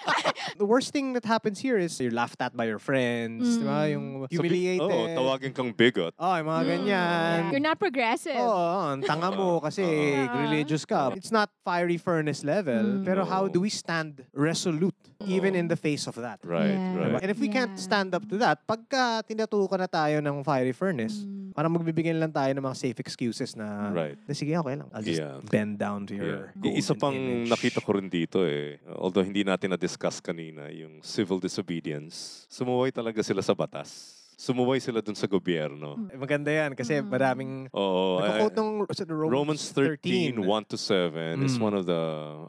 The worst thing that happens here is you're laughed at by your friends, di ba? Mm. Yung humiliated. Oo, tawagin kang bigot. Oh, yung mga ganyan. You're not progressive. Oo, ang tanga mo kasi Oo. religious ka. It's not fiery furnace level, Mm. pero how do we stand resolute even in the face of that? Right, Yeah. right. And if we can't Yeah. stand up to that, pagka tinatukan na tayo ng fiery furnace, Mm. parang magbibigyan lang tayo ng mga safe excuses na, Right. na sige, okay lang. I'll just Yeah. bend down to your Yeah. Isa pang image." nakita ko rin dito eh, although hindi natin na-discuss kanina, yung civil disobedience. Sumuway talaga sila sa batas. Sumuway sila dun sa gobyerno. Eh, Maganda yan kasi Mm. maraming Oo. Eh, ng sa Romans, Romans 13, 1 to 7 is Mm. one of the,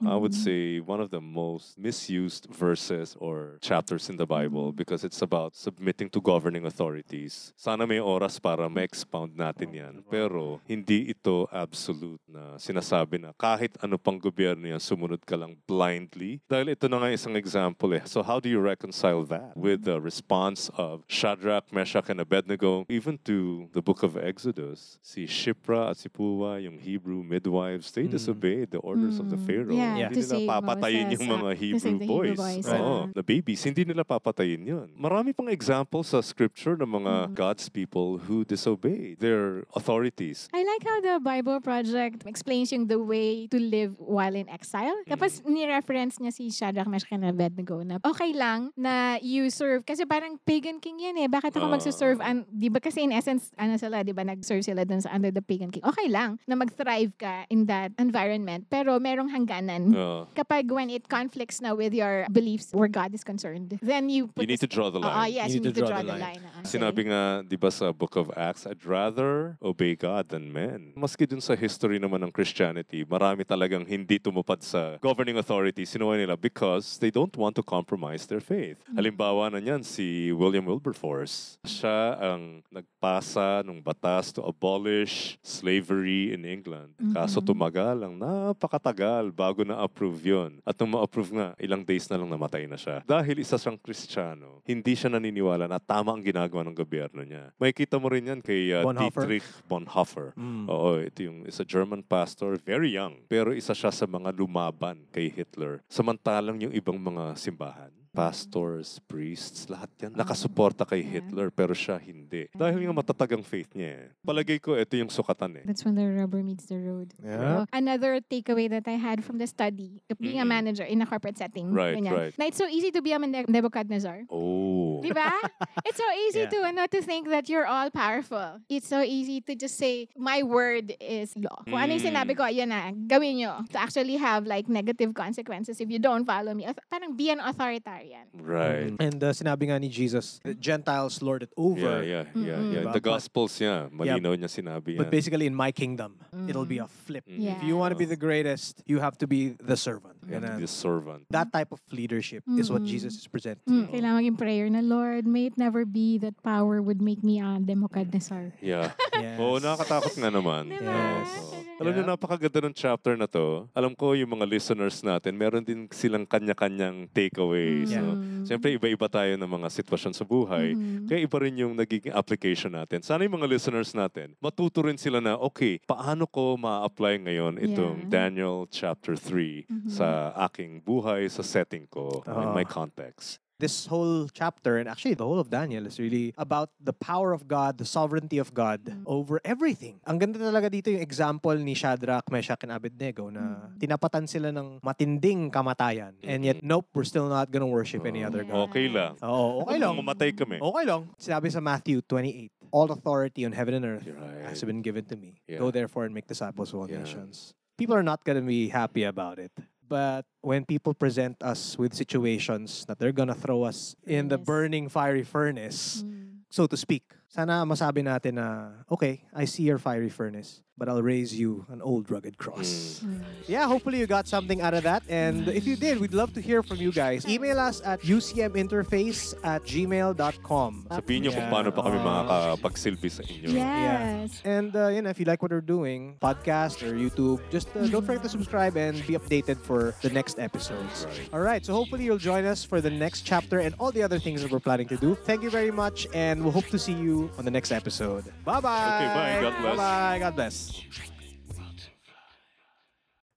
I would Mm. say, one of the most misused verses or chapters in the Bible because it's about submitting to governing authorities. Sana may oras para ma-expound natin yan. Pero hindi ito absolute na sinasabi na kahit ano pang gobyerno yan, sumunod ka lang blindly. Dahil ito na nga isang example eh. So how do you reconcile that with the response of Shadrach, Meshach, and Abednego, even to the book of Exodus? Si Shipra at si Puwa, yung Hebrew midwives, they Mm. disobeyed the orders of the Mm. Pharaoh. Yeah, Hindi to nila save papatayin Moses, yung mga to Hebrew save the Hebrew boys. boys, Oo, the babies, hindi nila papatayin yun. Marami pang example sa scripture ng mga Mm. God's people who disobeyed their authorities. I like how the Bible Project explains yung the way to live while in exile. Tapos ni-reference niya si Shadrach, Meshach, and Abednego na okay lang na you serve. Kasi parang pagan king yan eh. Bakit ako Ah. magsuserve? An, di ba kasi in essence, ano sila, di ba nag-serve sila dun sa under the pagan king. Okay lang na mag-thrive ka in that environment. Pero merong hangganan. Uh, Kapag when it conflicts na with your beliefs where God is concerned, then you put you need to draw the line. yes, you need, to draw, the line. Ah, okay. Sinabi nga, di ba sa Book of Acts, I'd rather obey God than men. Maski dun sa history naman ng Christianity, marami talagang hindi tumupad sa governing authority. Sinuwa nila because they don't want to compromise their faith. Halimbawa na niyan, si William Wilberforce. Siya ang nagpasa ng batas to abolish slavery in England. Kaso tumagal ang napakatagal bago na-approve yon. At nung ma-approve nga, ilang days na lang namatay na siya. Dahil isa siyang Kristiyano, hindi siya naniniwala na tama ang ginagawa ng gobyerno niya. May kita mo rin yan kay uh, Bonhoeffer? Dietrich Bonhoeffer. Mm. Oo, ito yung isa German pastor, very young. Pero isa siya sa mga lumaban kay Hitler. Samantalang yung ibang mga simbahan, pastors, priests, lahat yan, nakasuporta kay. Hitler pero siya hindi. Dahil nga matatag ang faith niya eh. Palagay ko, ito yung sukatan eh. That's when the rubber meets the road. Yeah. So, another takeaway that I had from the study being a manager in a corporate setting. Right, ganyan, right. Na it's so easy to be a Neb- Nebuchadnezzar. Oh. Di ba? It's so easy Yeah. to ano, to think that you're all powerful. It's so easy to just say, my word is law. Kung ano yung Mm. sinabi ko, yan na, gawin nyo. To actually have like negative consequences if you don't follow me. Auth- Parang be an authoritarian. Right. And uh, sinabi nga ni Jesus, the Gentiles lord it over. Yeah, yeah, yeah, Mm-mm. yeah. Diba? The Gospels, yeah. Malinaw niya sinabi yan. But basically, in my kingdom, it'll be a flip. Mm. Yeah. If you want to be the greatest, you have to be the servant. You have to be a servant. That type of leadership is what Mm. Jesus is presenting. Mm, kailangan maging prayer na, Lord, may it never be that power would make me a Democadnesar. Yeah. Yes. Oo, nakakatakot nga naman. Diba? Yes. Oo. Alam niyo, Yeah. napakaganda ng chapter na to. Alam ko yung mga listeners natin, meron din silang kanya-kanyang takeaways. Yeah. No? Siyempre, iba-iba tayo ng mga sitwasyon sa buhay. Mhm. Kaya iba rin yung nagiging application natin. Sana yung mga listeners natin, matuto rin sila na, okay, paano ko ma-apply ngayon itong Yeah. Daniel chapter 3 Mhm. sa aking buhay, sa setting ko, in Oo. my context. This whole chapter and actually the whole of Daniel is really about the power of God, the sovereignty of God Mm. over everything. Ang ganda talaga dito yung example ni Shadrach, Meshach, and Abednego na Mm. tinapatan sila ng matinding kamatayan. And yet, nope, we're still not gonna worship any other Yeah. God. Okay lang. Oo, okay lang. Mamatay kami. Okay lang. Sinabi sa Matthew 28, All authority on heaven and earth Right. has been given to me. Yeah. Go therefore and make disciples of all Yeah. nations. People are not gonna be happy about it. But when people present us with situations that they're gonna throw us in the Yes. burning fiery furnace, Mm. so to speak, sana masabi natin na, okay, I see your fiery furnace, but I'll raise you an old rugged cross. Mm. Yeah, hopefully you got something out of that. And if you did, we'd love to hear from you guys. Email us at ucminterface at gmail.com. Sabihin niyo kung paano pa kami Oo. makakapagsilbi sa inyo. Yes. And uh, you know, if you like what we're doing, podcast or YouTube, just uh, don't forget to subscribe and be updated for the next episodes. Right. All right, so hopefully you'll join us for the next chapter and all the other things that we're planning to do. Thank you very much, and we'll hope to see you on the next episode. Bye bye. Okay, bye. God bless. Bye bye. God bless.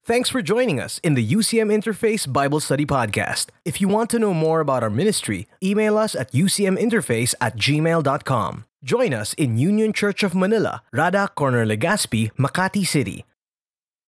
Thanks for joining us in the UCM Interface Bible Study Podcast. If you want to know more about our ministry, email us at ucminterface at gmail.com. Join us in Union Church of Manila, Rada Corner Legazpi, Makati City.